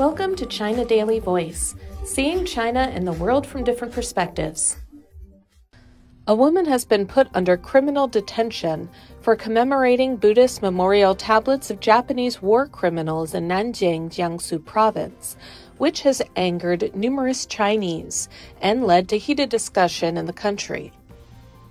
Welcome to China Daily Voice, seeing China and the world from different perspectives. A woman has been put under criminal detention for commemorating Buddhist memorial tablets of Japanese war criminals in Nanjing, Jiangsu province, which has angered numerous Chinese and led to heated discussion in the country.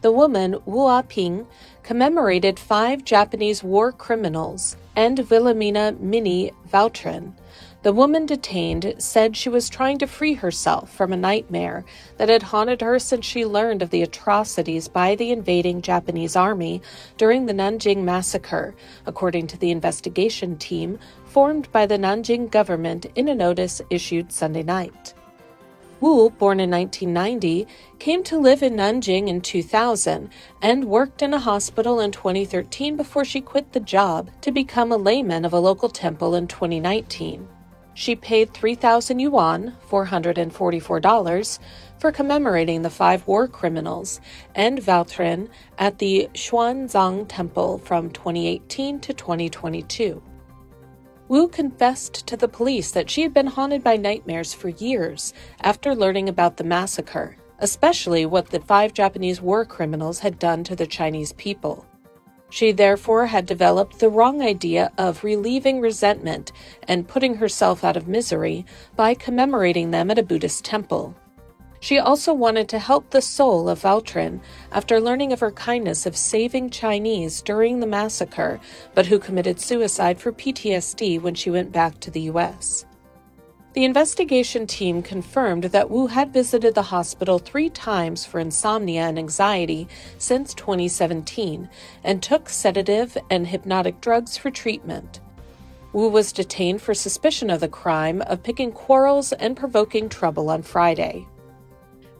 The woman, Wu Aping, commemorated five Japanese war criminals and Wilhelmina Minnie Vautrin. The woman detained said she was trying to free herself from a nightmare that had haunted her since she learned of the atrocities by the invading Japanese army during the Nanjing massacre, according to the investigation team formed by the Nanjing government in a notice issued Sunday night. Wu, born in 1990, came to live in Nanjing in 2000 and worked in a hospital in 2013 before she quit the job to become a layman of a local temple in 2019. She paid 3,000 yuan, $444, for commemorating the five war criminals and Vautrin at the Xuanzang Temple from 2018 to 2022. Wu confessed to the police that she had been haunted by nightmares for years after learning about the massacre, especially what the five Japanese war criminals had done to the Chinese people. She therefore had developed the wrong idea of relieving resentment and putting herself out of misery by commemorating them at a Buddhist temple. She also wanted to help the soul of Vautrin after learning of her kindness of saving Chinese during the massacre, but who committed suicide for PTSD when she went back to the U.S. The investigation team confirmed that Wu had visited the hospital three times for insomnia and anxiety since 2017 and took sedative and hypnotic drugs for treatment. Wu was detained for suspicion of the crime of picking quarrels and provoking trouble on Friday.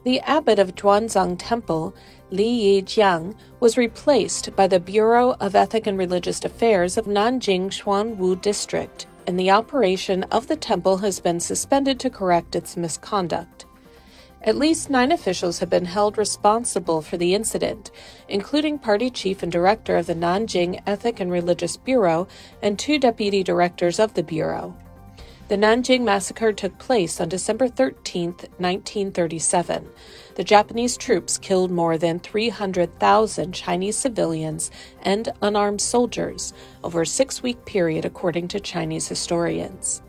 The abbot of Xuanzang Temple, Li Yijiang, was replaced by the Bureau of Ethic and Religious Affairs of Nanjing Xuanwu District, and the operation of the temple has been suspended to correct its misconduct. At least nine officials have been held responsible for the incident, including party chief and director of the Nanjing Ethic and Religious Bureau and two deputy directors of the Bureau. The Nanjing massacre took place on December 13, 1937. The Japanese troops killed more than 300,000 Chinese civilians and unarmed soldiers over a six week period, according to Chinese historians.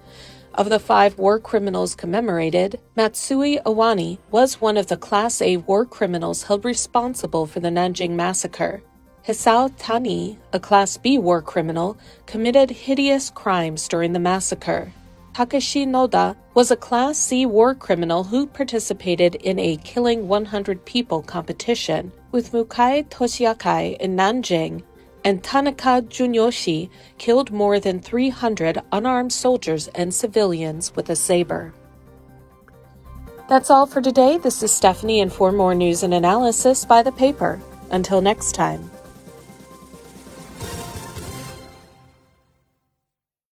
Of the five war criminals commemorated, Matsui Iwane was one of the Class A war criminals held responsible for the Nanjing massacre. Hisao Tani, a Class B war criminal, committed hideous crimes during the massacre. Takeshi Noda was a Class C war criminal who participated in a Killing 100 People competition with Mukai Toshiakai in Nanjing, and Tanaka Junyoshi killed more than 300 unarmed soldiers and civilians with a saber. That's all for today. This is Stephanie, and for more news and analysis, by the paper. Until next time.